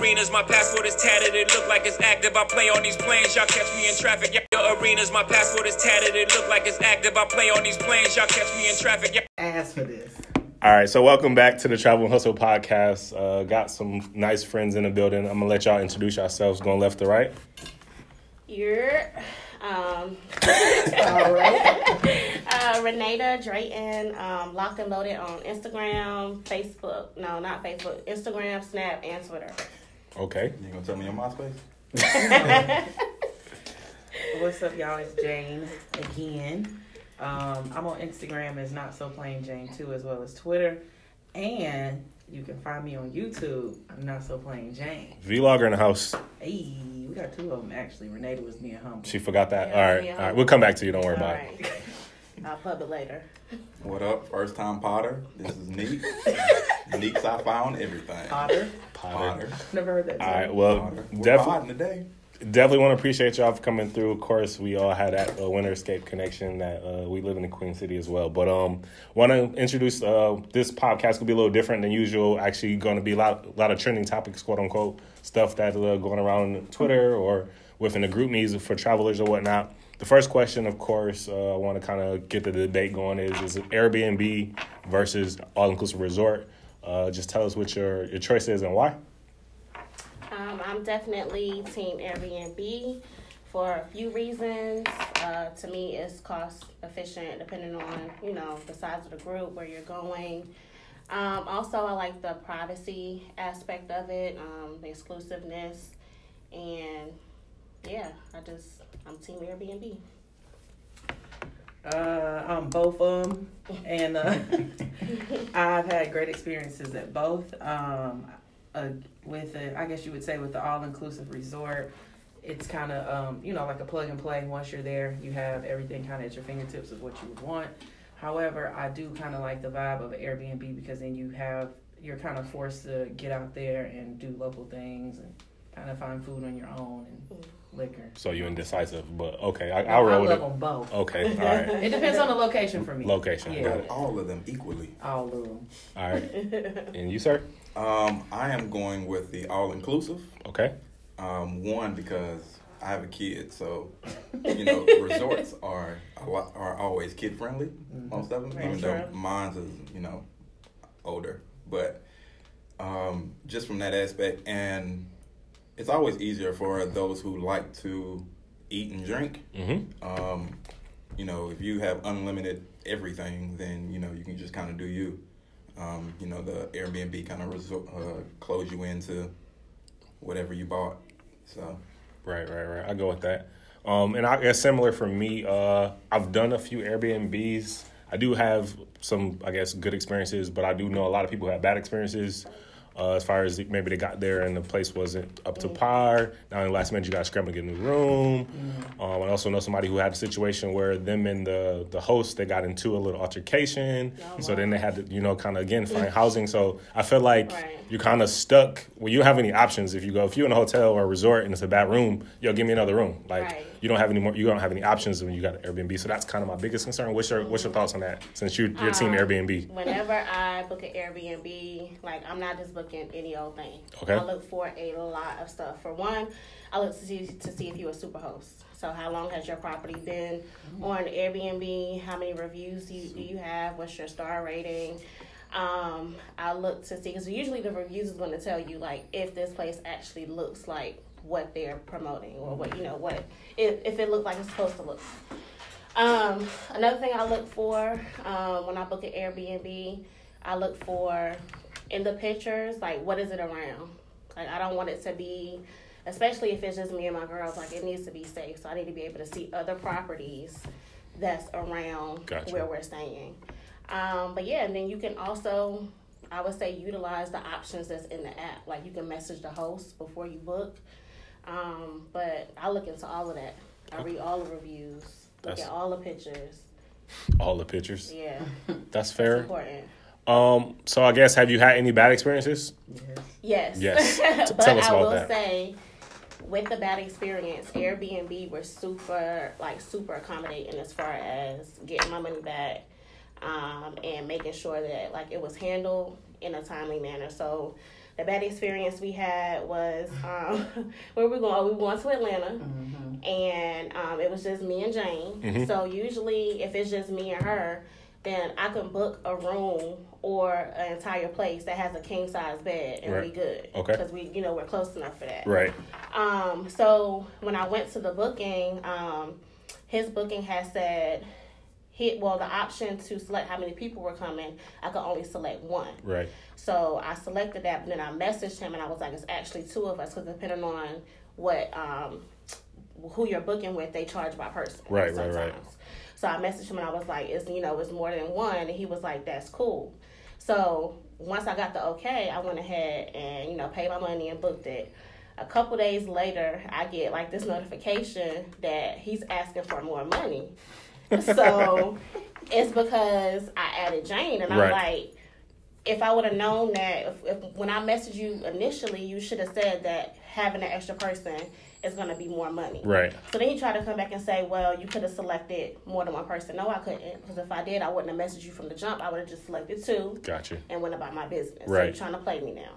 arenas, my passport is tatted. It look like it's active. I play on these planes, y'all catch me in traffic. Yeah, your arenas, my passport is tatted. It look like it's active. I play on these planes, y'all catch me in traffic. Yeah. Ask for this. All right, so welcome back to the Travel and Hustle podcast. Uh, got some nice friends in the building. I'm gonna let y'all introduce yourselves, going left to right. You're um, All right. uh, Renata Drayton, um, locked and loaded on Instagram, Facebook. No, not Facebook. Instagram, Snap, and Twitter. Okay. You gonna tell me your MySpace? What's up, y'all? It's Jane again. Um, I'm on Instagram as Not So Plain Jane too, as well as Twitter, and you can find me on YouTube. I'm Not So Plain Jane. Vlogger in the house. Hey, we got two of them actually. Renata was being humble. She forgot that. Yeah, all right, all right. We'll come back to you. Don't worry All about it. right. I'll pub it later. What up? First time Potter. This is Neek. Neek's I found everything. Potter. Potter. Never heard that. All right. Well, Potter. We're definitely. podding today. Definitely want to appreciate y'all for coming through. Of course, we all had that uh, Winter Escape connection that uh, we live in the Queen City as well. But um, want to introduce uh, this podcast will be a little different than usual. Actually, going to be a lot, a lot of trending topics, quote unquote, stuff that's uh, going around Twitter or within the group meets for travelers or whatnot. The first question, of course, uh, I want to kind of get the debate going is is it Airbnb versus all inclusive resort? Uh, just tell us what your your choice is and why. Um, I'm definitely Team Airbnb for a few reasons. Uh, to me, it's cost efficient depending on you know the size of the group where you're going. Um, also, I like the privacy aspect of it, um, the exclusiveness, and yeah, I just I'm Team Airbnb. Uh, I'm both of them, and uh, I've had great experiences at both. Um, uh, with it, I guess you would say with the all-inclusive resort, it's kind of um, you know like a plug and play. Once you're there, you have everything kind of at your fingertips of what you would want. However, I do kind of like the vibe of Airbnb because then you have you're kind of forced to get out there and do local things and kind of find food on your own and liquor. So you're indecisive, but okay, I, No, I'll I roll with love it. them both. Okay, all right. It depends on the location for me. Location, Yeah. got it. All of them equally. All of them. All right. And you, sir? Um, I am going with the all inclusive. Okay. Um, one because I have a kid, so you know resorts are a lot, are always kid friendly. Most of them, Right. even though mine's is you know older, but um, just from that aspect, and it's always easier for those who like to eat and drink. Mm-hmm. um, you know, if you have unlimited everything, then you know you can just kind of do you. Um, you know, the Airbnb kind of resort, uh, close you into whatever you bought. So Right, right, right. I go with that. Um, and I guess similar for me, uh, I've done a few Airbnbs. I do have some, I guess, good experiences, but I do know a lot of people who have bad experiences. Uh, as far as maybe they got there and the place wasn't up to par. Now, in the last minute, you got to scramble to get a new room. Um, I also know somebody who had a situation where them and the the host they got into a little altercation, Oh, so then they had to, you know, kind of again find housing. So I feel like Right. you're kind of stuck. Well, you don't have any options if you go. If you're in a hotel or a resort and it's a bad room, yo, give me another room. Like Right. you don't have any more. You don't have any options when you got an Airbnb. So that's kind of my biggest concern. What's your What's your thoughts on that? Since you you're team Um, Airbnb. Whenever I book an Airbnb, like I'm not just booking any old thing. Okay. I look for a lot of stuff. For one, I look to see to see if you're a super host. So how long has your property been on Airbnb? How many reviews do you, do you have? What's your star rating? Um, I look to see because usually the reviews is going to tell you like if this place actually looks like what they're promoting or what you know what if if it looks like it's supposed to look. Um, another thing I look for um, when I book an Airbnb, I look for in the pictures like what is it around. Like I don't want it to be, especially if it's just me and my girls. Like it needs to be safe, so I need to be able to see other properties that's around Gotcha. where we're staying. Um, but yeah, and then you can also, I would say, utilize the options that's in the app. Like you can message the host before you book. Um, but I look into all of that. I read all the reviews, look That's- at all the pictures. All the pictures. Yeah, That's fair. important. Um. So I guess have you had any bad experiences? Yes. Yes. Yes. T- but tell us I will that. say, with the bad experience, Airbnb were super, like, super accommodating as far as getting my money back um, and making sure that, like, it was handled in a timely manner. So, the bad experience we had was um, where we going? We were going to Atlanta, Mm-hmm. and um, it was just me and Jane. Mhm. So usually, if it's just me and her, then I can book a room or an entire place that has a king size bed and Right. we good. Okay. Because we, you know, we're close enough for that. Right. Um, so when I went to the booking, um, his booking had said hit well the option to select how many people were coming. I could only select one. Right. So I selected that, but then I messaged him and I was like, it's actually two of us because depending on what um, who you're booking with, they charge by person. Right, right, right. So I messaged him and I was like, it's you know, it's more than one, and he was like, that's cool. So once I got the okay, I went ahead and you know paid my money and booked it. A couple days later, I get like this notification that he's asking for more money. So it's because I added Jane, and I'm Right. like, if I would have known that, if, if when I messaged you initially, you should have said that having an extra person is going to be more money. Right. So then he tried to come back and say, well, you could have selected more than one person. No, I couldn't. Because if I did, I wouldn't have messaged you from the jump. I would have just selected two Gotcha. and went about my business. So Right. you're trying to play me now.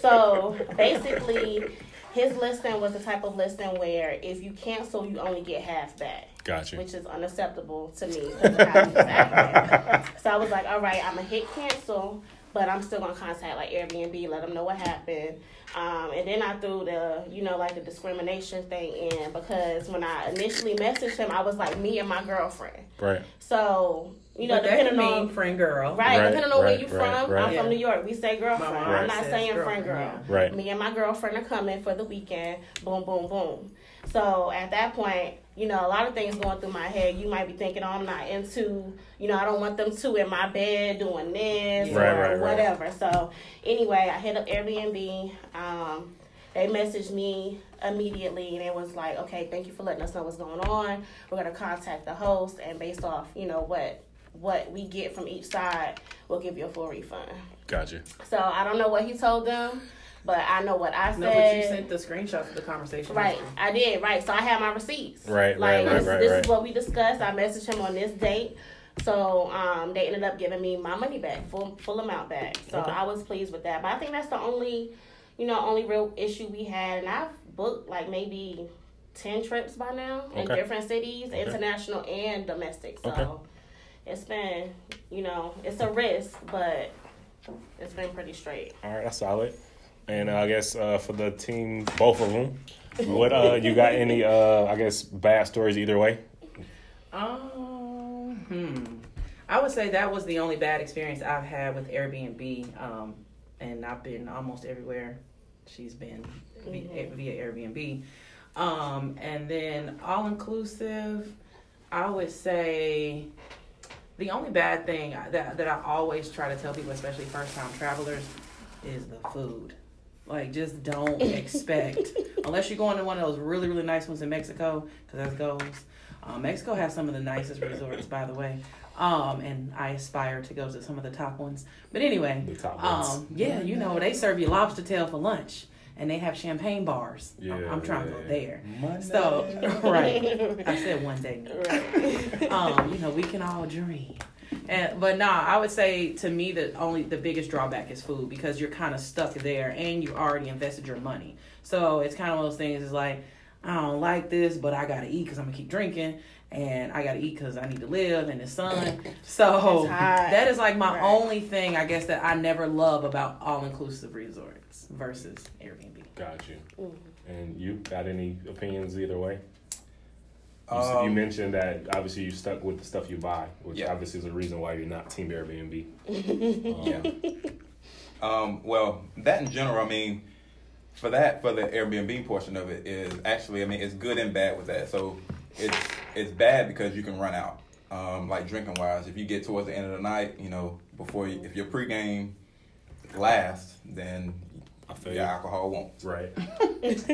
So basically, his listing was the type of listing where if you cancel, you only get half back. Gotcha. Which is unacceptable to me of how he was acting. So I was like, all right, I'm gonna hit cancel, but I'm still gonna contact like Airbnb, let them know what happened. Um, and then I threw the, you know, like the discrimination thing in because when I initially messaged him, I was like, me and my girlfriend. Right. So, you know, but that depending can mean on friend girl. Right, Right, depending on where you right, from. right. I'm from New York. We say girlfriend. My I'm not says saying friend girl. Right. Me and my girlfriend are coming for the weekend. Boom, boom, boom. So at that point, you know, a lot of things going through my head. You might be thinking, oh, I'm not into, you know, I don't want them two in my bed doing this Right, or right, right. whatever. So anyway, I hit up Airbnb. Um, they messaged me immediately and it was like, okay, thank you for letting us know what's going on. We're gonna contact the host and based off, you know, what what we get from each side, we'll give you a full refund. Gotcha. So I don't know what he told them, but I know what I said. No, but you sent the screenshot of the conversation. Right, I did. Right, so I have my receipts. Right, like right, right, this, right, this right. is what we discussed. I messaged him on this date, so um, they ended up giving me my money back, full full amount back. So Okay. I was pleased with that. But I think that's the only, you know, only real issue we had, and I've booked like maybe ten trips by now in different cities, international and domestic. So Okay. it's been, you know, it's a risk, but it's been pretty straight. All right, that's solid. And uh, I guess uh, for the team, both of them, what uh, you got any? Uh, I guess bad stories either way. Um, hmm. I would say that was the only bad experience I've had with Airbnb. Um, and I've been almost everywhere she's been via, via Airbnb. Um, and then all inclusive, I would say the only bad thing that that I always try to tell people, especially first time travelers, is the food. Like, just don't expect unless you're going to one of those really really nice ones in Mexico, because that goes. Um, Mexico has some of the nicest resorts, by the way. Um, and I aspire to go to some of the top ones. But anyway, The top ones. um, yeah, you know they serve you lobster tail for lunch, and they have champagne bars. I'm- Yeah, I'm trying to go there. Money. So right, I said one day. Right. Um, you know, we can all dream. And but nah, I would say to me that only the biggest drawback is food because you're kind of stuck there and you already invested your money. So it's kind of one of those things. Is like I don't like this, but I gotta eat because I'm gonna keep drinking, and I gotta eat because I need to live in the sun. So that is like my Right. only thing I guess that I never love about all inclusive resorts versus Airbnb. Got you. Mm-hmm. And you got any opinions either way? You, s- you Um, mentioned that obviously you stuck with the stuff you buy, which Yeah. obviously is a reason why you're not Team Airbnb. Yeah. um, well, that in general, I mean, for that, for the Airbnb portion of it is actually, I mean, it's good and bad with that. So it's it's bad because you can run out, um, like drinking wise. If you get towards the end of the night, you know, before you, if your pregame lasts, then your alcohol won't. Right.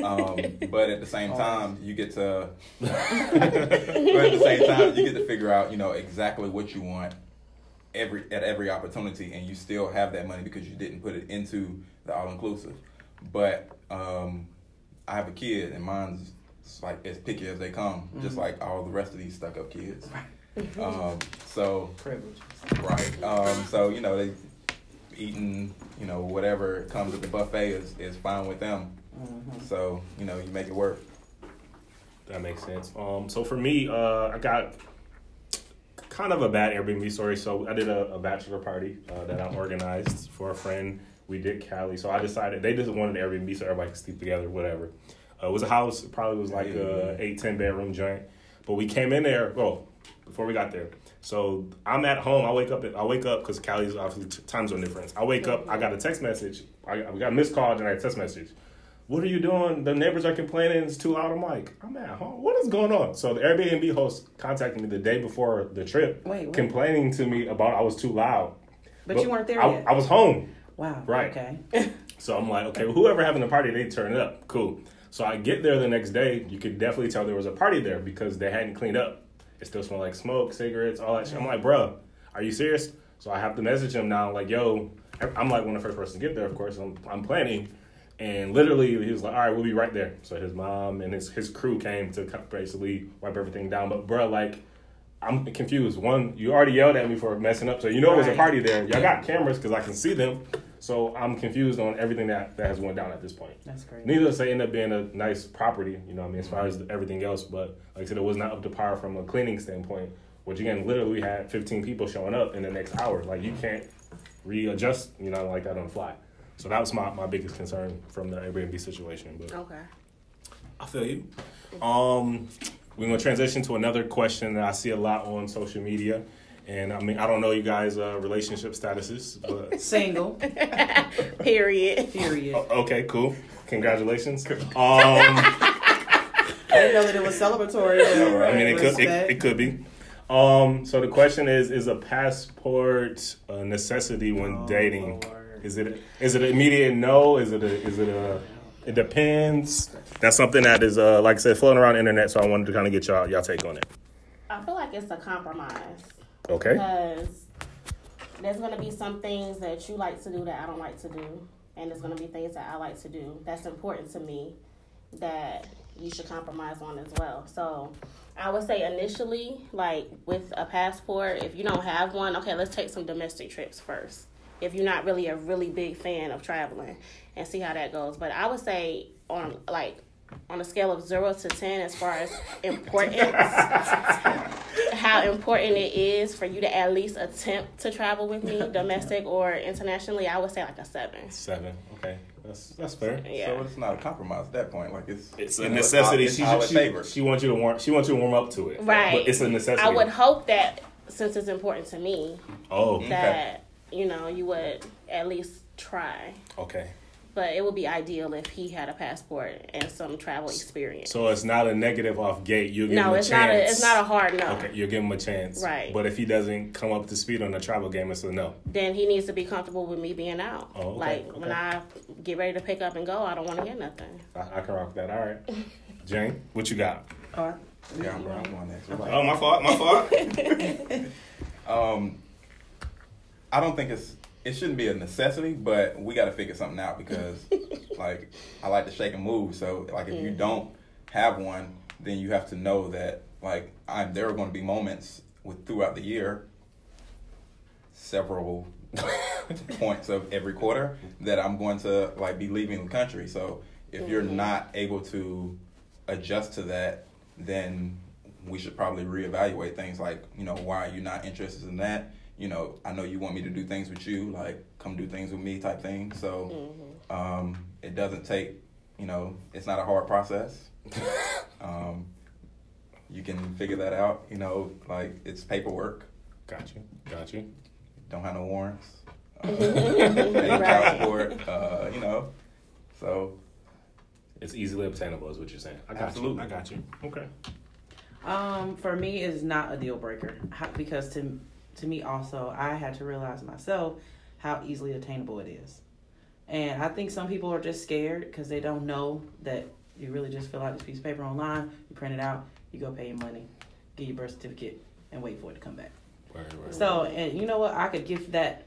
Um, but at the same time, you get to, but at the same time, you get to figure out, you know, exactly what you want every at every opportunity, and you still have that money because you didn't put it into the all inclusive. But um, I have a kid, and mine's like as picky as they come, just like all the rest of these stuck up kids. Um, so Privilege. right, um, so you know they eating, you know whatever comes at the buffet is is fine with them. Mhm. So you know you make it work. That makes sense. Um, so for me, uh, I got kind of a bad Airbnb story. So I did a, a bachelor party uh, that I organized for a friend. We did Cali. So I decided they just wanted an Airbnb so everybody could sleep together, whatever. Uh, it was a house. Probably was like a eight ten bedroom joint. But we came in there. Well, before we got there. So I'm at home. I wake up. I wake up because Cali's obviously time zone difference. I wake up. I got a text message. I, I got a missed call and I text message. What are you doing? The neighbors are complaining. It's too loud. I'm like, I'm at home. What is going on? So the Airbnb host contacted me the day before the trip, Wait, what? complaining to me about I was too loud. But you weren't there I, yet. I was home. Wow. Right. Okay. So I'm like, okay, whoever having the party, they turn it up. Cool. So I get there the next day. You could definitely tell there was a party there because they hadn't cleaned up. It still smelled like smoke, cigarettes, all that shit. I'm like, bruh, are you serious? So I have to message him now, like, yo, I'm like one of the first person to get there, of course. I'm, I'm planning. And literally, he was like, all right, we'll be right there. So his mom and his, his crew came to basically wipe everything down. But, bruh, like, I'm confused. One, you already yelled at me for messing up, so you know it was a party there. Y'all got cameras because I can see them. So I'm confused on everything that, that has went down at this point. That's great. Needless to say, ended up being a nice property, you know what I mean, as far as everything else. But like I said, it was not up to par from a cleaning standpoint, which again, literally we had 15 people showing up in the next hour. Like you can't readjust, you know, like that on the fly. So that was my, my biggest concern from the Airbnb situation. But Okay. I feel you. Um, we're gonna transition to another question that I see a lot on social media, and I mean I don't know you guys' uh, relationship statuses, but Single. Period. Period. okay, cool. Congratulations. Um, I didn't know that it was celebratory. but I mean it could it, it could be. Um, so the question is: Is a passport a necessity when Oh, dating? Lord. Is it is it an immediate no? Is it a is it a it depends. That's something that is uh like I said floating around the internet. So I wanted to kind of get y'all y'all take on it. I feel like it's a compromise Okay. because there's gonna be some things that you like to do that I don't like to do, and there's gonna be things that I like to do that's important to me that you should compromise on as well. So I would say initially, like with a passport, if you don't have one, okay, let's take some domestic trips first. If you're not really a really big fan of traveling and see how that goes. But I would say on like on a scale of zero to ten as far as importance how important it is for you to at least attempt to travel with me, domestic or internationally, I would say like a seven. Seven. Okay, that's that's fair. Yeah. So it's not a compromise at that point. Like it's It's you a know, necessity. It's she, all in she, favor. she wants you to warm. She wants you to warm up to it. Right. But it's a necessity. I would hope that since it's important to me, Oh. that you know you would at least try. Okay. But it would be ideal if he had a passport and some travel experience. So it's not a negative off gate. You give him a chance. no, a it's chance. not a it's not a hard no. Okay, you give him a chance. Right. But if he doesn't come up to speed on the travel game, it's a no. Then he needs to be comfortable with me being out. Oh, okay, Like when. I get ready to pick up and go, I don't want to hear nothing. I, I can rock that. All right. Jane, what you got? Oh, I- Yeah, I'm, I'm going next. Oh, my fault. My fault. Um, I don't think it's it shouldn't be a necessity, but we got to figure something out because, like, I like to shake and move. So, like, if you don't have one, then you have to know that, like, I'm there are going to be moments with throughout the year, several points of every quarter that I'm going to like be leaving the country. So, if you're mm-hmm. not able to adjust to that, then we should probably reevaluate things like, you know, why are you not interested in that? You know, I know you want me to do things with you, like come do things with me type thing. So um, it doesn't take, you know, it's not a hard process. um, you can figure that out, you know, like it's paperwork, got you. Got you. don't have no warrants, uh, pay child Right. support, uh, you know. So It's easily obtainable, is what you're saying. I got Absolutely. you. I got you. Okay. Um, for me, it's not a deal breaker because to to me also, I had to realize myself how easily attainable it is, and I think some people are just scared because they don't know that you really just fill out this piece of paper online, you print it out, you go pay your money, get your birth certificate, and wait for it to come back. Word, word. So, and you know what? I could give that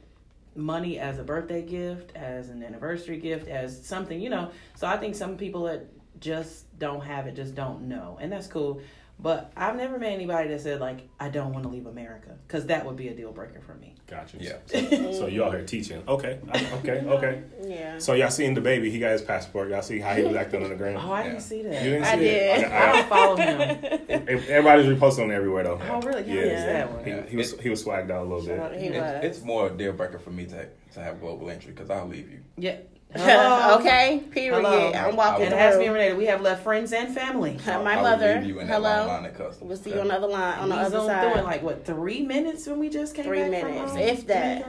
money as a birthday gift, as an anniversary gift, as something, you know. So I think some people that just don't have it just don't know, and that's cool. But I've never met anybody that said like I don't want to leave America because that would be a deal breaker for me. Gotcha. Yeah. So, so you all here teaching? Okay. Okay. Okay. Yeah. So y'all seen the baby? He got his passport. Y'all see how he was acting on the ground? Oh, I Yeah. didn't see that. You didn't see I it? did. I don't follow him. Everybody's reposting on everywhere though. Oh, really? Yeah, Yeah. I that one. He, he was he was swagged out a little Shout out bit. He him. was. It's, it's more a deal breaker for me to to have global entry because I'll leave you. Yeah. Hello. okay. Period. Hello. I'm walking And as me through. and Renee, we have left friends and family. Uh, My I mother. you in Hello. line at. We'll see you on the other line on the other side. through in like what three minutes when we just came Three back minutes, um, if that.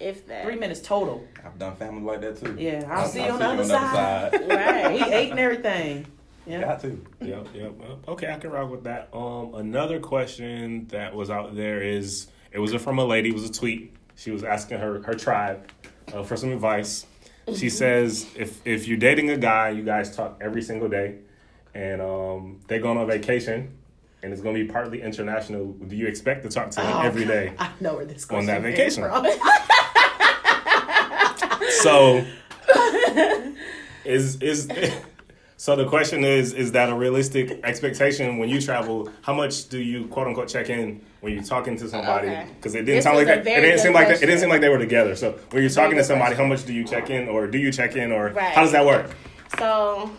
If that. Three minutes total. I've done family like that too. Yeah, I'll see you on the other side. we Right. ate and everything. Yeah. Got to. Yep, yep. Okay, I can rock with that. Um, another question that was out there is it was from a lady. It was a tweet. She was asking her her tribe uh, for some advice. She says if if you're dating a guy, you guys talk every single day, and um, they go on vacation, and it's going to be partly international. Do you expect to talk to them Oh, every day? I know where this goes On that vacation. So is is so the question is is that a realistic expectation when you travel? How much do you quote unquote check in when you're talking to somebody? Okay. Because it didn't This sound like that. It didn't seem like that, it didn't seem like they were together. So when you're talking to somebody, question. how much do you check in, or do you check in, or Right. how does that work? So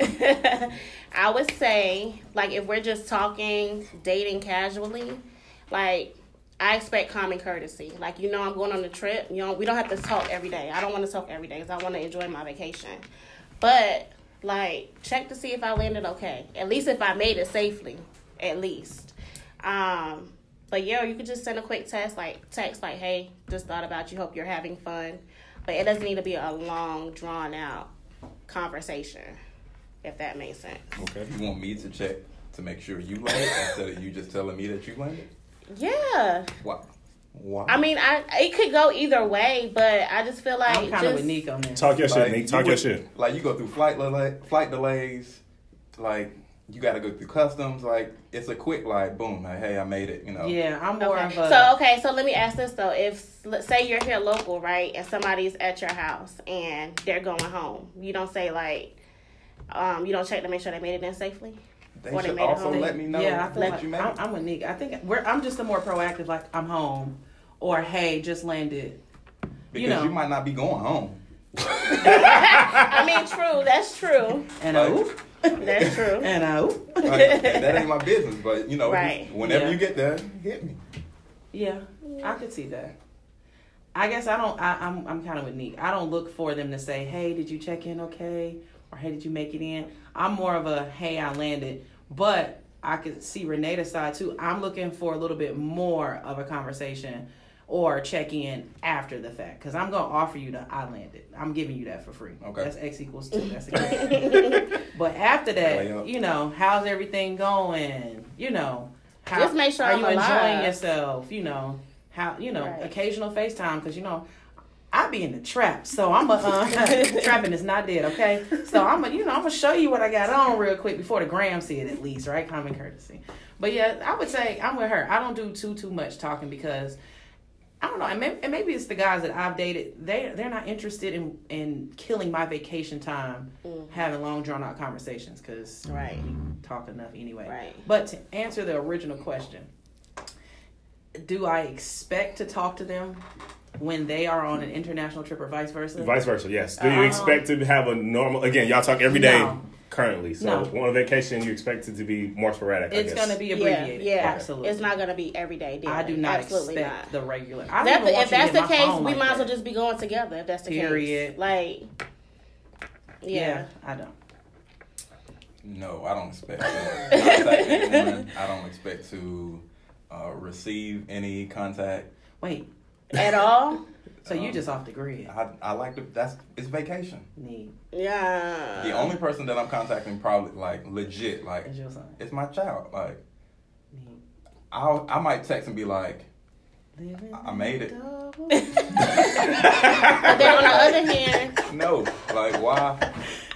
I would say, like, if we're just talking, dating casually, like, I expect common courtesy. Like, you know, I'm going on a trip. You know, we don't have to talk every day. I don't want to talk every day because I want to enjoy my vacation. But, like, check to see if I landed okay. At least if I made it safely. At least. Um, but yeah, you could just send a quick text, like text, like, "Hey, just thought about you. Hope you're having fun." But it doesn't need to be a long, drawn out conversation, if that makes sense. Okay. You want me to check to make sure you landed instead of you just telling me that you landed? Yeah, Why? Why? I mean, I it could go either way, but I just feel like I'm kind of just, with Nick on this. Talk your shit, Like, Nick. you Talk your would- shit. Like you go through flight delay, flight delays, like you got to go through customs. Like it's a quick like boom, like hey, I made it. You know. Yeah, I'm more Okay. of a. So okay, so let me ask this though: If say you're here local, right, and somebody's at your house and they're going home, you don't say like, um, you don't check to make sure they made it in safely. They Or they should made it also home. let me know yeah, I feel like you made I'm, it. I'm with Nick. I think we're. I'm just a more proactive. Like I'm home, or hey, just landed. because you know. you might not be going home. I mean, true. That's true. And Like- That's true. and oop. Like, that ain't my business. But you know, Right. whenever Yeah. you get there, hit me. Yeah, I could see that. I guess I don't. I, I'm I'm kind of with Nick. I don't look for them to say, "Hey, did you check in okay?" or "Hey, did you make it in?" I'm more of a, "Hey, I landed." But I could see Renee's side too. I'm looking for a little bit more of a conversation or check in after the fact because I'm gonna offer you the I landed. I'm giving you that for free. Okay. That's X equals two. That's a given. But after that, you know, how's everything going? You know, how, Just make sure are I'm you enjoying yourself? You know, how you know Right. occasional FaceTime because you know. I be in the trap, so I'm a uh, trapping is not dead, okay? So I'm a, you know I'm gonna show you what I got on real quick before the gram see it at least, right? Common courtesy. But yeah, I would say I'm with her. I don't do too too much talking because I don't know, and maybe, and maybe it's the guys that I've dated. They they're not interested in in killing my vacation time, having long drawn out conversations because Mm. Right. we talk enough anyway. Right. But to answer the original question, do I expect to talk to them when they are on an international trip or vice versa? Vice versa, yes. Do you Um, expect to have a normal? Again, y'all talk every day No. Currently. So No. on vacation, you expect it to be more sporadic. I It's guess. gonna be Yeah, abbreviated. yeah. absolutely. It's not gonna be everyday. Daily. I do not Absolutely expect not. the regular. I don't That, even want if you to that's the case, we like might as well just be going together. If that's the Period. case, like, Yeah, yeah. I don't. No, I don't expect to contact anyone. I don't expect to uh, receive any contact. Wait, at all. so you Um, just off the grid? I, I like to. That's it's vacation. Need Yeah. The only person that I'm contacting probably like legit like is your son? it's my child. Like Need. I I might text and be like, Living I made it. But then on the other hand, no, like why?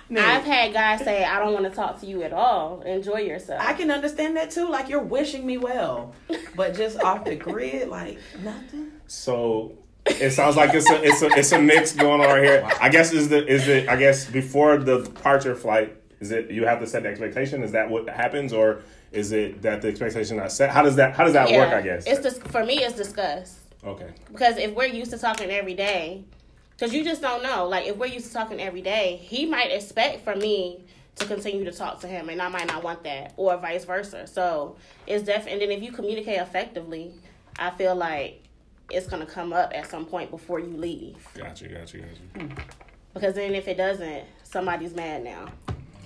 Need. I've had guys say, "I don't want to talk to you at all. Enjoy yourself." I can understand that too. Like you're wishing me well, but just off the grid, like nothing. So it sounds like it's a it's a it's a mix going on right here. I guess is the is it I guess before the departure flight Is it you have to set the expectation? Is that what happens, or is it that the expectation not set? How does that How does that work? I guess. it's just for me. It's discussed okay. because if we're used to talking every day, because you just don't know. Like if we're used to talking every day, he might expect for me to continue to talk to him, and I might not want that, or vice versa. So it's definitely. And then if you communicate effectively, I feel like it's gonna come up at some point before you leave. Gotcha. Gotcha. Gotcha. Because then if it doesn't, somebody's mad now.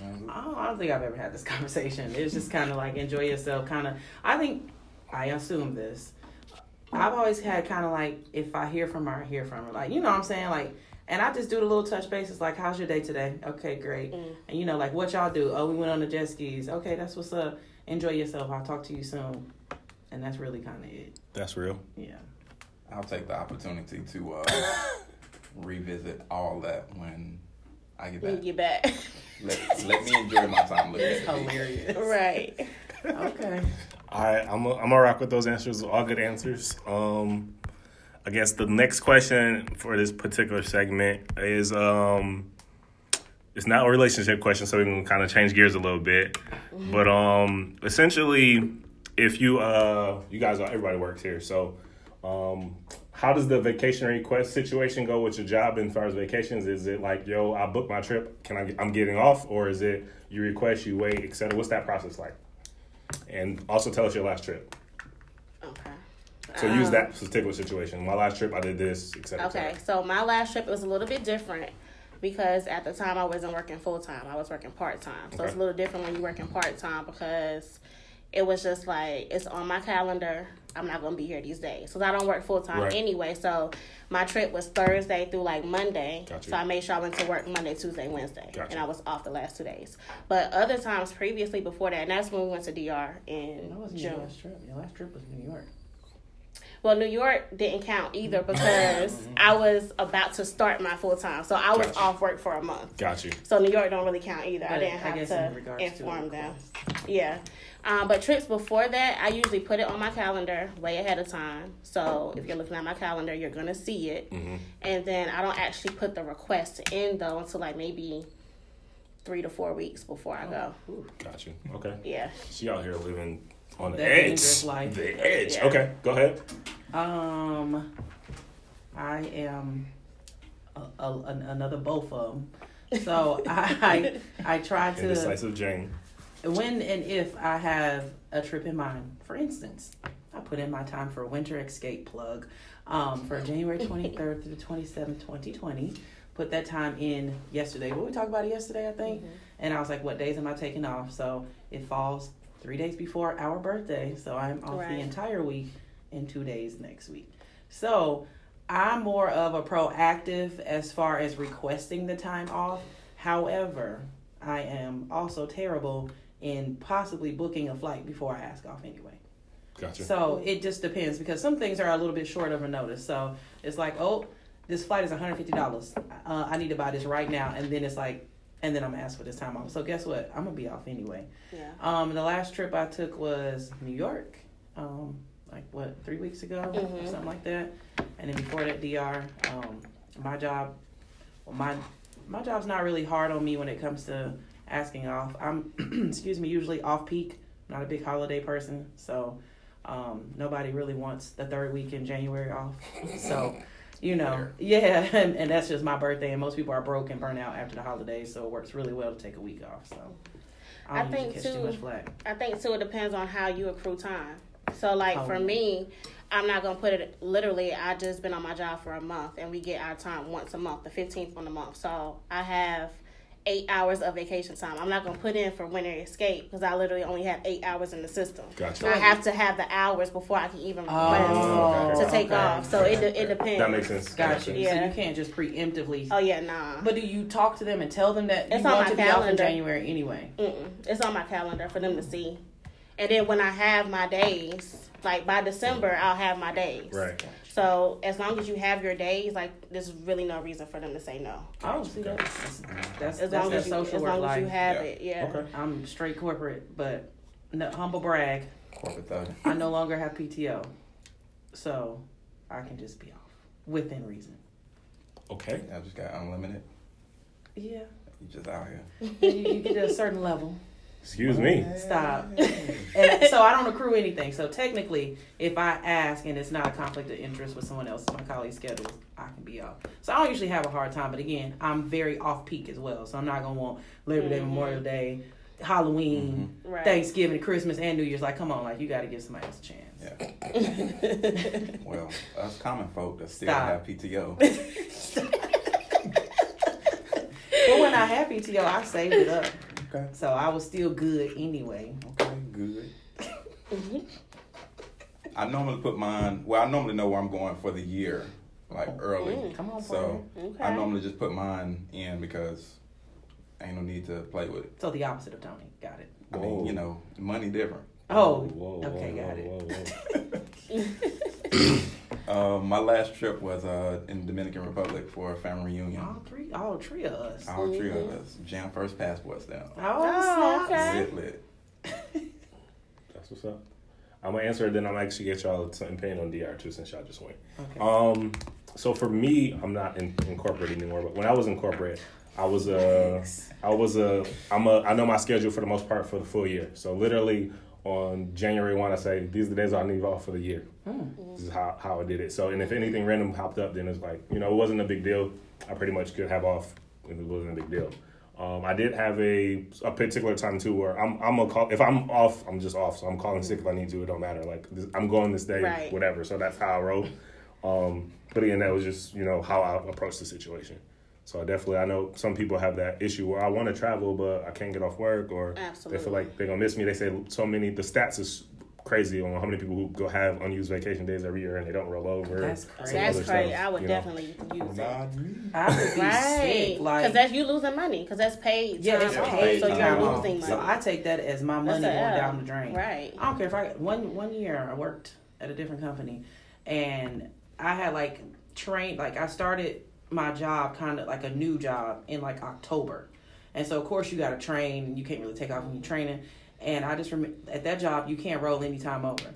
I don't, I don't think I've ever had this conversation. It's just kind of like enjoy yourself. Kind of. I think I assume this. I've always had kind of like if I hear from her, I hear from her. Like you know what I'm saying? Like, and I just do the little touch bases. Like, how's your day today? Okay, great. Mm. And you know, like what y'all do? Oh, we went on the jet skis. Okay, that's what's up. Enjoy yourself. I'll talk to you soon. And that's really kind of it. That's real. Yeah. I'll take the opportunity to uh, revisit all that when I get When back. you get back. Let, let me enjoy my time looking It's at hilarious. right. Okay. All right, I'm i I'm gonna rock with those answers. All good answers. Um, I guess the next question for this particular segment is um, it's not a relationship question, so we can kind of change gears a little bit. But um, essentially, if you uh, you guys are everybody works here, so um, how does the vacation request situation go with your job as far as vacations? Is it like, yo, I booked my trip, can I? I'm getting off, or is it you request, you wait, etc. What's that process like? And also tell us your last trip. Okay. So use Um, that particular situation. My last trip, I did this, etc. Okay, so my last trip was a little bit different because at the time I wasn't working full time. I was working part time. So it's a little different when you're working part time because it was just like it's on my calendar. I'm not gonna be here these days because I don't work full time Right. anyway. So my trip was Thursday through like Monday. Gotcha. So I made sure I went to work Monday, Tuesday, Wednesday, Gotcha. and I was off the last two days. But other times previously before that, and that's when we went to DR in That wasn't your June. last trip. Your last trip was New York. Well, New York didn't count either because I was about to start my full time, so I was Gotcha. off work for a month. Got you. So New York don't really count either. I didn't I have guess to in regards to inform them. request. Yeah, um, but trips before that, I usually put it on my calendar way ahead of time. So if you're looking at my calendar, you're gonna see it, Mm-hmm. and then I don't actually put the request in though until like maybe three to four weeks before I go. Got you. Okay. Yeah. She out here living on the edge. dangerous life. The edge. Yeah. Okay. Go ahead. Um, I am a, a, an- another both of them. So I I try to Indecisive Jane. when and if I have a trip in mind. For instance, I put in my time for winter escape plug um, for January 23rd through the 27th, 2020. Put that time in yesterday. What we talked about it yesterday, I think. And I was like, what days am I taking off? So it falls three days before our birthday. So I'm off Right. the entire week and two days next week. So I'm more of a proactive as far as requesting the time off. However, I am also terrible in possibly booking a flight before I ask off anyway. Gotcha. So it just depends because some things are a little bit short of a notice. So it's like, oh, this flight is $150. Uh, I need to buy this right now. And then it's like, and then I'm asked for this time off. So guess what? I'm to be off anyway. Yeah. Um, the last trip I took was New York, um, like what three weeks ago, or Mhm. something like that. And then before that, DR. Um, my job, well, my my job's not really hard on me when it comes to asking off. I'm, excuse me, usually off peak. Not a big holiday person, so um, nobody really wants the third week in January off. So. You know, Fair. yeah, and, and that's just my birthday, and most people are broke and burn out after the holidays, so it works really well to take a week off. So I I don't think usually catch too too- much flack. I think too. It depends on how you accrue time. So like Oh, for yeah. me, I'm not gonna put it literally. I just been on my job for a month, and we get our time once a month, the 15th on the month. So I have eight hours of vacation time. I'm not gonna put in for winter escape because I literally only have eight hours in the system. Gotcha. So I have to have the hours before I can even Oh, request to take okay. off. So it it depends. That makes sense. Gotcha. you. So Yeah. you can't just preemptively. Oh yeah, nah. But do you talk to them and tell them that It's you on want my to be off in calendar. January anyway? Mm-mm. It's on my calendar for them to see. And then when I have my days, like by December, I'll have my days. Right. So as long as you have your days, like there's really no reason for them to say no. Oh, see that? That's that's, As that's long that as you, social as work long as you have Yeah. it, yeah. Okay. I'm straight corporate, but no, humble brag. Corporate thug. I no longer have PTO, so I can just be off within reason. Okay. I just got unlimited. Yeah. You just out here. you, you get to a certain level. Excuse me. Stop. And so I don't accrue anything. So technically, if I ask and it's not a conflict of interest with someone else, my colleague's schedule, I can be off. So I don't usually have a hard time. But again, I'm very off peak as well. So I'm not gonna want Labor Day, Mhm. Memorial Day, Halloween, Right. Thanksgiving, Christmas, and New Year's. Like, come on, like you got to give somebody else a chance. Yeah. Well, us common folk that still Stop. have PTO. But when I had PTO, I saved it up. Okay. So I was still good anyway. Okay, good. I normally put mine. Well, I normally know where I'm going for the year, like early. Mm. Come on, So Okay. I normally just put mine in because ain't no need to play with it. So the opposite of Tony. Got it. I mean, you know, money different. Oh, Whoa, okay, whoa, got it. whoa, whoa. Uh, my last trip was uh, in Dominican Republic for a family reunion. All three, all three of us. All three of us jam first passports down. Oh, Oh, okay. Lit, lit. That's what's up. I'm gonna answer it, then I'm actually get y'all something paying on DR too, since y'all just went. Okay. Um, so for me, I'm not in, incorporated anymore. But when I was incorporated, I was a, I was a, I'm a, I know my schedule for the most part for the full year. So literally on January one, I say these are the days I need off for the year. This is how how I did it. So and if anything random popped up, then it's like you know it wasn't a big deal. I pretty much could have off, if it wasn't a big deal. Um, I did have a a particular time too where I'm I'm a call if I'm off I'm just off so I'm calling sick if I need to it don't matter like this, I'm going this day Right. whatever so that's how I roll. Um, but again, that was just you know how I approached the situation. So I definitely I know some people have that issue where I want to travel but I can't get off work or they feel like they're gonna miss me. They say so many the stats is crazy on how many people who go have unused vacation days every year and they don't roll over. That's crazy. That's crazy. stuff, I would you know. definitely use it. I would be Right, sick. because Like, that's you losing money. Because that's paid. yeah, it's off, paid. so you're off. losing money. So I take that as my money That's going L. down the drain. Right. I don't care if I one one year I worked at a different company, and I had like trained like I started my job kind of like a new job in like October, and so of course you got to train and you can't really take off when you're training. And I just remember at that job you can't roll any time over.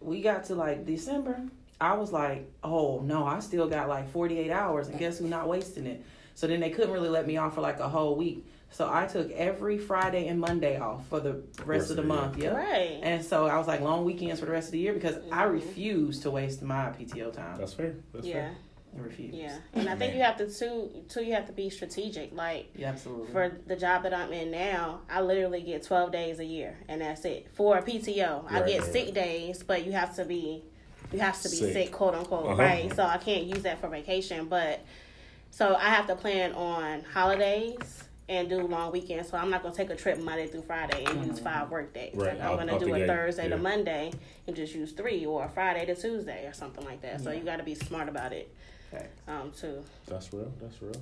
We got to like December, I was like, oh no, I still got like 48 hours, and guess who's not wasting it? So then they couldn't really let me off for like a whole week. So I took every Friday and Monday off for the rest of the month. Yep. Right. And so I was like long weekends for the rest of the year because I mm-hmm. refuse to waste my PTO time. That's fair. That's yeah. fair. I refuse. Yeah. And I think you have to too. Too, you have to be strategic. Like Yeah, absolutely. for the job that I'm in now, I literally get 12 days a year, and that's it for a PTO. I get right, sick right. days, but you have to be, you have to be Sick. sick, quote unquote, Uh-huh. right? So I can't use that for vacation, but so I have to plan on holidays and do long weekends. So I'm not gonna take a trip Monday through Friday and use five work days. Right, Like I'm gonna out do the a gate, Thursday to. Monday and just use three, or a Friday to Tuesday, or something like that. So you got to be smart about it, Okay. Um, too. That's real. That's real.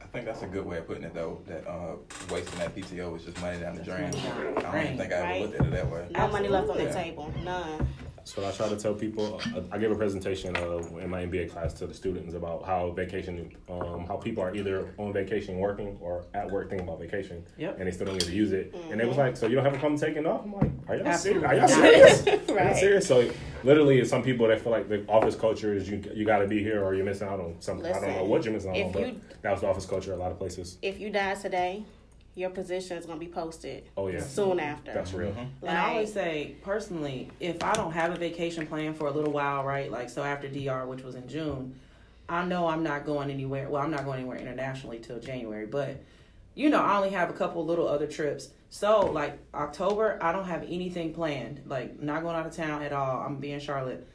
I think that's a good way of putting it though. That uh, wasting that PTO is just money down the drain. That's money down I don't even think I ever Right. looked at it that way. No money left on the Absolutely. table, none. So I try to tell people. uh, I gave a presentation uh, in my MBA class to the students about how vacation, um, how people are either on vacation working or at work thinking about vacation, Yep. and they still don't get to use it. And they was like, "So you don't have a problem taking off?" I'm like, "Are y'all serious? Are y'all not. serious? Are y'all Right. serious?" So literally, some people that feel like the office culture is you you got to be here or you're missing out on something. I don't know what you're missing out if on, but you- that was the office culture a lot of places. if you die today, your position is gonna be posted Oh yeah, soon after. that's real. Mm-hmm. And I always say, personally, if I don't have a vacation plan for a little while, right? Like, so after DR, which was in June, I know I'm not going anywhere. Well, I'm not going anywhere internationally till January, but you know, I only have a couple little other trips. So, like, October, I don't have anything planned. Like, not going out of town at all. I'm being Charlotte.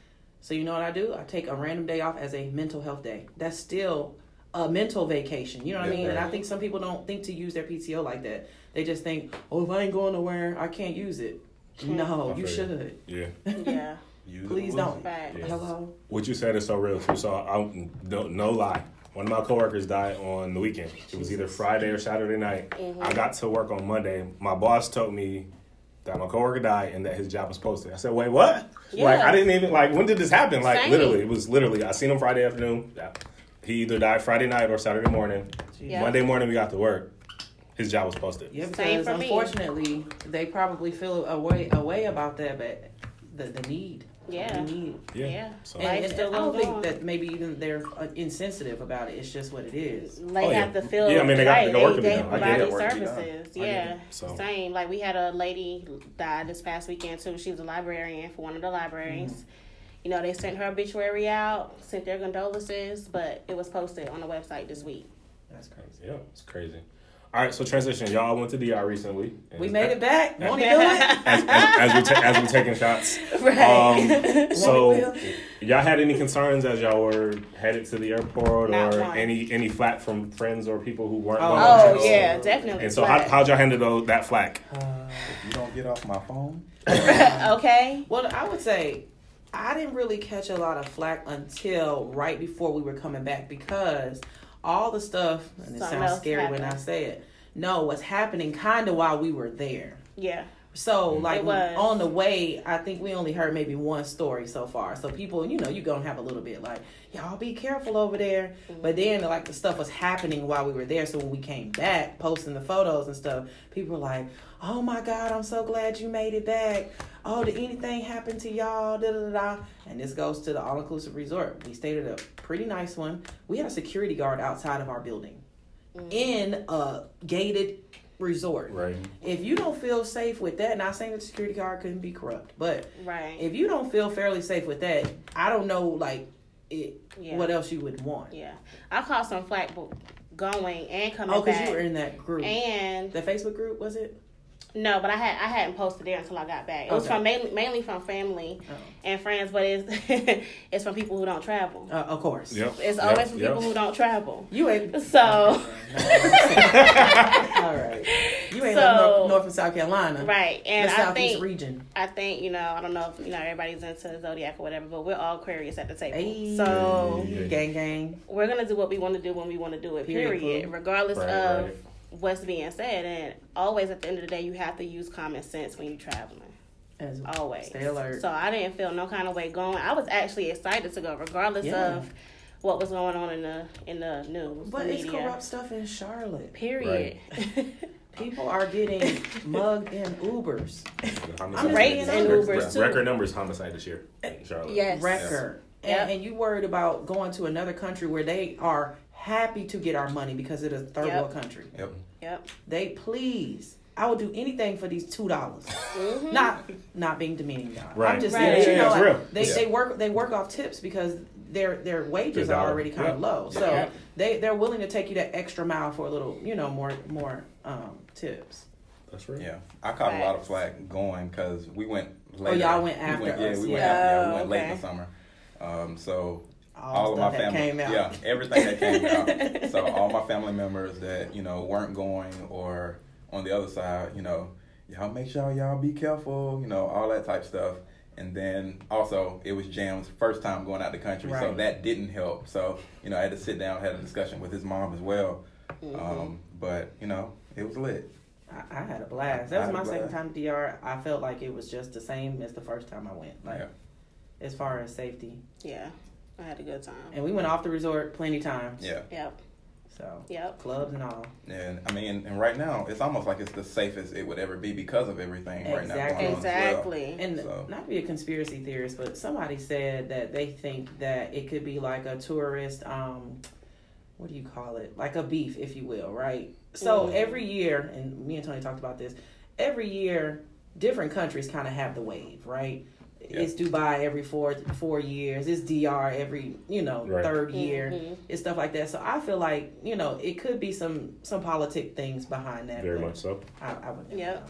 So, you know what I do? I take a random day off as a mental health day. That's still a mental vacation. You know what I Yeah. mean? And I think some people don't think to use their PTO like that. They just think, oh, if I ain't going nowhere, I can't use it. No, I you feel you. should. Yeah. yeah, Use Please don't. lose it. right. Yeah. Hello. What you said is so real too. So I no, no lie. One of my coworkers died on the weekend. It was either Friday or Saturday night. Mm-hmm. I got to work on Monday. My boss told me that my coworker died and that his job was posted. I said, "Wait, what?" Like I didn't even like. When did this happen? Like Same. literally, it was literally. I seen him Friday afternoon. Yeah. He either died Friday night or Saturday morning. Yeah. Monday morning we got to work. His job was posted. Yeah, Same because for me. unfortunately, they probably feel a way a way about that, but the the need Yeah. We need. Yeah. Yeah. So And, Life and still I don't think on. that maybe even they're uh, insensitive about it. It's just what it is. They Oh, yeah. have to feel Yeah, I mean, they got- right. they got work they, be they done. I provide get Work to be done. services. I Yeah. So- same. Like we had a lady die this past weekend too. She was a librarian for one of the libraries. Mm-hmm. You know, they sent her obituary out, sent their condolences, but it was posted on the website this week. That's crazy. Yeah, it's crazy. All right, so transition. Y'all went to DR recently. We made it back. Won't he do it? as, as, as we ta- as we taking shots. Right. Um, so, y'all had any concerns as y'all were headed to the airport, Not or one. any any flack from friends or people who weren't? Oh, oh trips? yeah, definitely. And so, how how'd y'all handle tho- that flack? Uh, If you don't get off my phone, okay. well, I would say I didn't really catch a lot of flack until right before we were coming back because all the stuff, and it Something sounds else scary when I say it, no, what's happening kind of while we were there. Yeah. So mm-hmm. like It on the way, I think we only heard maybe one story so far. So people, you know, you gonna have a little bit like, y'all be careful over there. Mm-hmm. But then like the stuff was happening while we were there. So when we came back, posting the photos and stuff, people were like, "Oh my God, I'm so glad you made it back. Oh, did anything happen to y'all?" Da da da. da. And this goes to the all inclusive resort. We stayed at a pretty nice one. We had a security guard outside of our building, mm. in a gated resort. Right. If you don't feel safe with that, not saying that the security guard couldn't be corrupt, but Right. if you don't feel fairly safe with that, I don't know like it, Yeah. what else you would want. Yeah. I caught some flack bo- going and coming Oh, because you were in that group, and the Facebook group, was it? No, but I had I hadn't posted there until I got back. It was from mainly mainly from family Oh. and friends, but it's it's from people who don't travel. Uh, of course. Yep. It's yep, always from yep. people who don't travel. You ain't. So All right. You ain't So- in North, North and South Carolina. right, The and I Southeast think region. I think you know I don't know if you know everybody's into zodiac or whatever, but we're all Aquarius at the table. Hey. So Yeah. Gang, gang. we're gonna do what we want to do when we want to do it. Period, Period, regardless Right, of right. What's being said. And always at the end of the day, you have to use common sense when you're traveling. As always. Stay alert. So I didn't feel no kind of way going. I was actually excited to go, regardless Yeah. of what was going on in the in the news, but the it's media. corrupt stuff in Charlotte. Period. People are getting mugged in Ubers. Homicide. Rates and Record- Ubers, too. Record numbers homicide this year in Charlotte. yes. record. Yep. And, and you worried about going to another country where they are happy to get our money because it is a third Yep. world country. yep. Yep. They please. I would do anything for these two dollars. Mhm. Not not being demeaning, y'all. Right. I'm just Right. saying, that, you know, it's like, real. they Yeah. they work they work off tips because their their wages Their are already kind of low. So Yeah. they they're willing to take you that extra mile for a little, you know, more more um, tips. That's right. Yeah, I caught a lot of flack going because we went later. Oh, y'all went We after yeah, us, we went yeah. after, yeah, we Oh, went late in the summer. Um, so All, all, the of my that family, came out. yeah, everything that came out. So all my family members that you know weren't going or on the other side, you know, y'all make sure y'all be careful, you know, all that type stuff. And then also it was Jam's first time going out the country, so that didn't help. So you know, I had to sit down, had a discussion with his mom as well. Mm-hmm. Um, but you know, it was lit. I, I had a blast. That was had a my second blast. time to DR. I felt like it was just the same as the first time I went. Like Yeah. as far as safety. Yeah. I had a good time. And we went off the resort plenty times. Yeah. Yep. So Yep. clubs and all. And I mean, and right now it's almost like it's the safest it would ever be because of everything right now Exactly. going on Exactly. And So- not to be a conspiracy theorist, but somebody said that they think that it could be like a tourist, um, what do you call it? Like a beef, if you will, right? So Mhm. every year, and me and Tony talked about this, every year, different countries kind of have the wave, right? Yeah. It's Dubai every four four years. It's DR every you know Right. third year. Mhm. It's stuff like that. So I feel like you know it could be some some politic things behind that. Very much so. I, I would never Yep. know.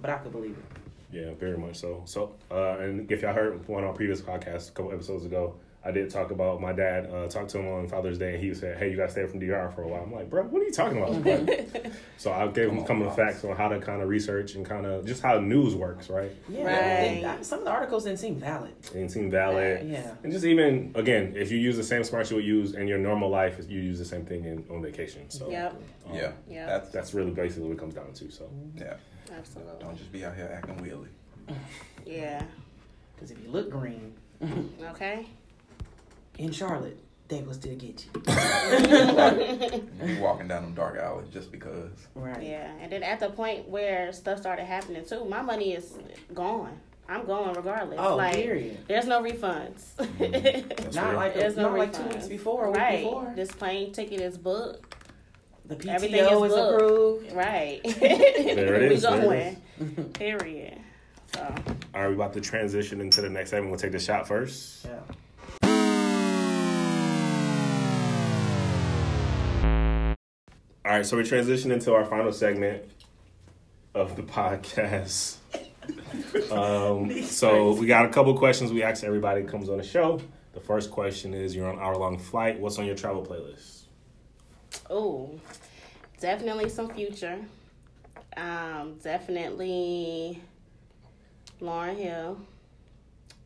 But I could believe it. Yeah, very much so. So, uh, and if y'all heard one of our previous podcasts a couple episodes ago, I did talk about my dad. Uh, talked to him on Father's Day, and he said, "Hey, you got to stay from DR for a while." I'm like, "Bro, what are you talking about?" Like, so I gave him a Come couple on, of Pops. facts on how to kind of research and kind of just how news works, right? Yeah, Right. and, uh, some of the articles didn't seem valid. Didn't seem valid. Yeah. And just even again, if you use the same smarts you would use in your normal life, you use the same thing in, on vacation. So Yep. um, Yeah, Yeah. that's that's really basically what it comes down to. So yeah. Absolutely. Don't just be out here acting wheelie. Yeah. Because if you look green Okay. In Charlotte, they will still get you. You walking down them dark alleys just because. Right. Yeah. And then at the point where stuff started happening too, my money is gone. I'm going regardless. Oh, like, period. There's no refunds. Mm, that's Not real. like There's no not like two weeks before, a week right. before. This plane ticket is booked. The PTO Everything is is, booked. approved. Right. There it we is, there it going. Period. So All right, we about to transition into the next segment. We'll take the shot first. Yeah. All right, so we transition into our final segment of the podcast. um, so we got a couple questions we ask everybody that comes on the show. The first question is: You're on hour long flight. What's on your travel playlist? Oh, definitely some future. Um, definitely Lauryn Hill.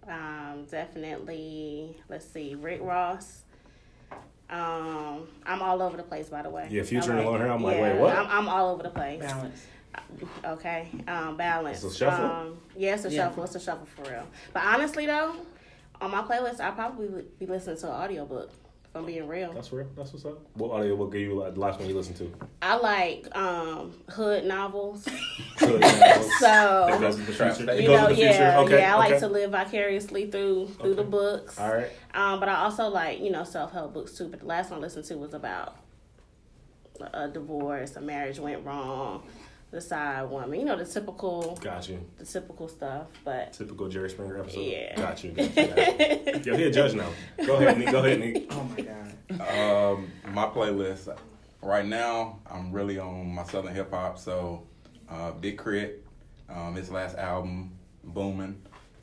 Um, definitely, let's see, Rick Ross. Um, I'm all over the place, by the way. Yeah, Future All and long hair. I'm like, yeah, wait, what? I'm, I'm all over the place. Balance. Okay, um, balance. It's a shuffle? Um, yeah, it's a Yeah. shuffle. It's a shuffle for real. But honestly, though, on my playlist, I probably would be listening to an audiobook. If I'm being real. That's real. That's what's up. What audiobook gave you like, the last one you listened to? I like um, hood novels. so So goes to the future. You know, to the future. yeah, Okay, yeah. I like to live vicariously through through the books. All right. Um, but I also like you know self help books too. But the last one I listened to was about a divorce, a marriage went wrong, the side woman. You know the typical Got you. the typical stuff. But Typical Jerry Springer episode. Yeah. Got you. Got you. Yo, he a judge now. Go ahead, Nick. Go ahead, Nick. Oh my god. Um, my playlist right now, I'm really on my southern hip hop. So, uh, Big K.R.I.T., um, his last album, booming.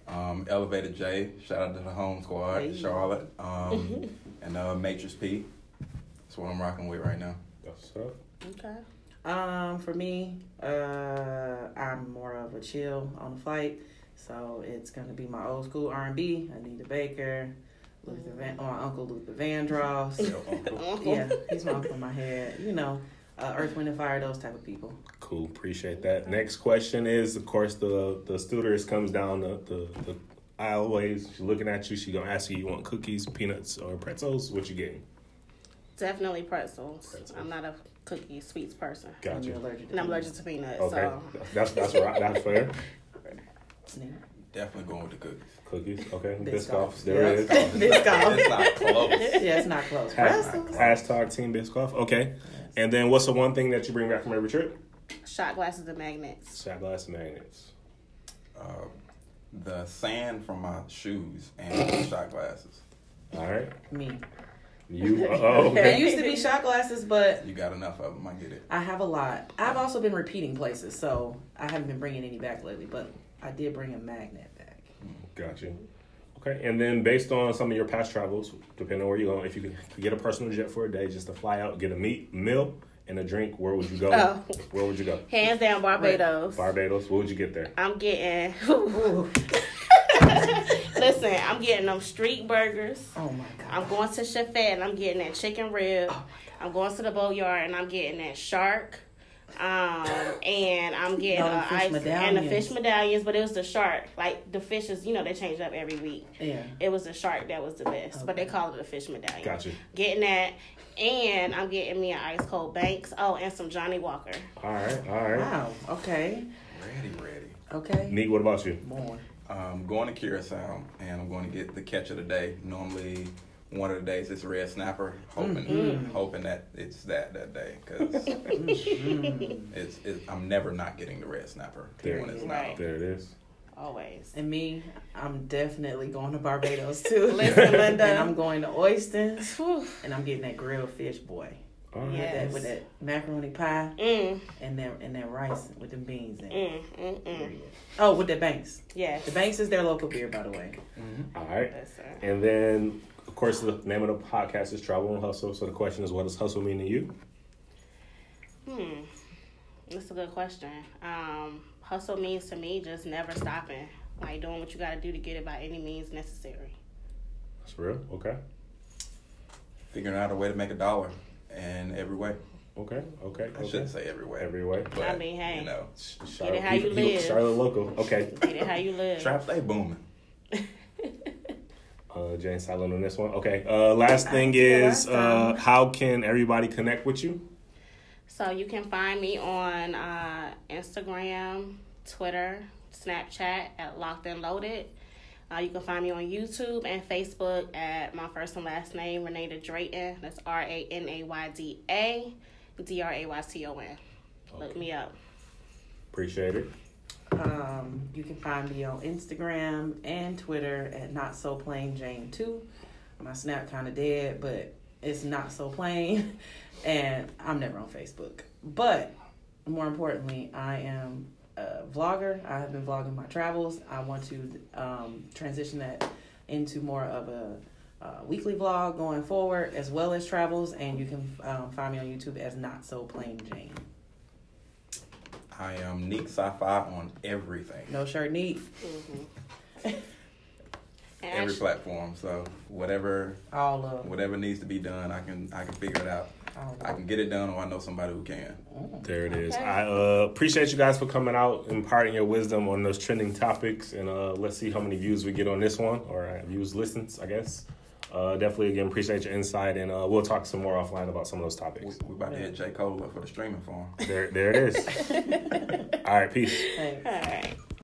Um, Elevated J, shout out to the Home Squad, Hey. Charlotte, um, and uh, Matrix P. That's what I'm rocking with right now. That's what's up. okay, Um, for me, uh, I'm more of a chill on the flight, so it's gonna be my old school R and B. Anita Baker, Luther Van, or my uncle Luther Vandross. yeah, he's my uncle in my head. You know, uh, Earth, Wind, and Fire, those type of people. Cool. Appreciate that. Next question is, of course, the the stewardess comes down the the, the aisleways. She's looking at you. She gonna ask you, you want cookies, peanuts, or pretzels? What you getting? definitely pretzels. Pretzels. I'm not a cookie sweets person, Got And you're allergic and I'm allergic to peanuts. Okay. So That's that's right. That's fair. Definitely going with the cookies. Cookies. Okay. Biscoff. Biscoff. There it Yeah. is. Biscoff. It's not close. Yeah, it's not close. Has- Pretzels. Hashtag Team Biscoff. Okay. And then what's the one thing that you bring back from every trip? shot glasses and magnets. Shot glass and magnets. Uh, the sand from my shoes and shot glasses. All right. Me. You. Oh. There Okay. used to be shot glasses, but You got enough of them, I get it. I have a lot. I've also been repeating places, so I haven't been bringing any back lately. But I did bring a magnet back. Got you. Okay, and then based on some of your past travels, depending on where you're going, if you could get a personal jet for a day just to fly out, get a meat meal and a drink, where would you go? Oh. Where would you go? Hands down, Barbados. Barbados. What would you get there? I'm getting. Listen, I'm getting them street burgers. Oh my god. I'm going to Chefette and I'm getting that chicken rib. I'm going to the boatyard and I'm getting that shark. Um, and I'm getting No, the fish ice and the fish medallions, but it was the shark. Like the fishes, you know, they change up every week. Yeah. It was the shark that was the best, but they call it the fish medallion. Gotcha. Getting that, and I'm getting me an ice cold Banks. Oh, and some Johnnie Walker. All right, all right. Wow. Okay. Ready, ready. Okay. Neat. What about you? More. Um, going to Curacao, and I'm going to get the catch of the day. Normally, one of the days it's red snapper. Hoping, Mm. hoping that it's that that day because it's, it's. I'm never not getting the red snapper There. when it's Right. not. There it is. Always. And me, I'm definitely going to Barbados too. Listen, Linda. and I'm going to Oistins, Whew. and I'm getting that grilled fish, boy. All right. Yeah. With that, Yes. with that macaroni pie Mm, and that and that rice with the beans in. mm, mm, mm. Oh, with the Banks. Yes. The Banks is their local beer, by the way. All right. Listen. And then, of course, the name of the podcast is Travel and Hustle. So the question is, what does hustle mean to you? Hmm. That's a good question. Um, hustle means to me just never stopping, like doing what you got to do to get it by any means necessary. That's real. Okay. Figuring out a way to make a dollar, in every way. Okay. Okay. I okay. shouldn't say every way. Every way. But, I mean, hey. you know, Charlotte, it how you live. Charlotte local. Okay. Get it how you live. trap stay booming. Uh, Jane silent on this one. Okay. Uh, last thing is, uh, how can everybody connect with you? So you can find me on uh, Instagram, Twitter, Snapchat at Locked and Loaded. Uh, you can find me on YouTube and Facebook at my first and last name, Ranayda Drayton. That's R A N A Y D A D R A Y T O N. Look me up. Appreciate it. Um, you can find me on Instagram and Twitter at not so plain Jane two. My snap kind of dead, but it's not so plain, and I'm never on Facebook. But more importantly, I am a vlogger. I have been vlogging my travels. I want to um, transition that into more of a uh, weekly vlog going forward, as well as travels. And you can um, find me on YouTube as not so plain Jane. I am Neek Sci-Fi on everything, No shirt neat. And every platform. So whatever All of whatever needs to be done, I can I can figure it out. All I can get it done, or I know somebody who can. There it is. Okay. I uh, appreciate you guys for coming out, and imparting your wisdom on those trending topics, and uh, let's see how many views we get on this one, or uh, views, listens, I guess. Uh, definitely, again, appreciate your insight, and uh, we'll talk some more offline about some of those We, topics. we about to hit J Cole for the streaming form. There, there it is. All right, peace. Thanks. All right.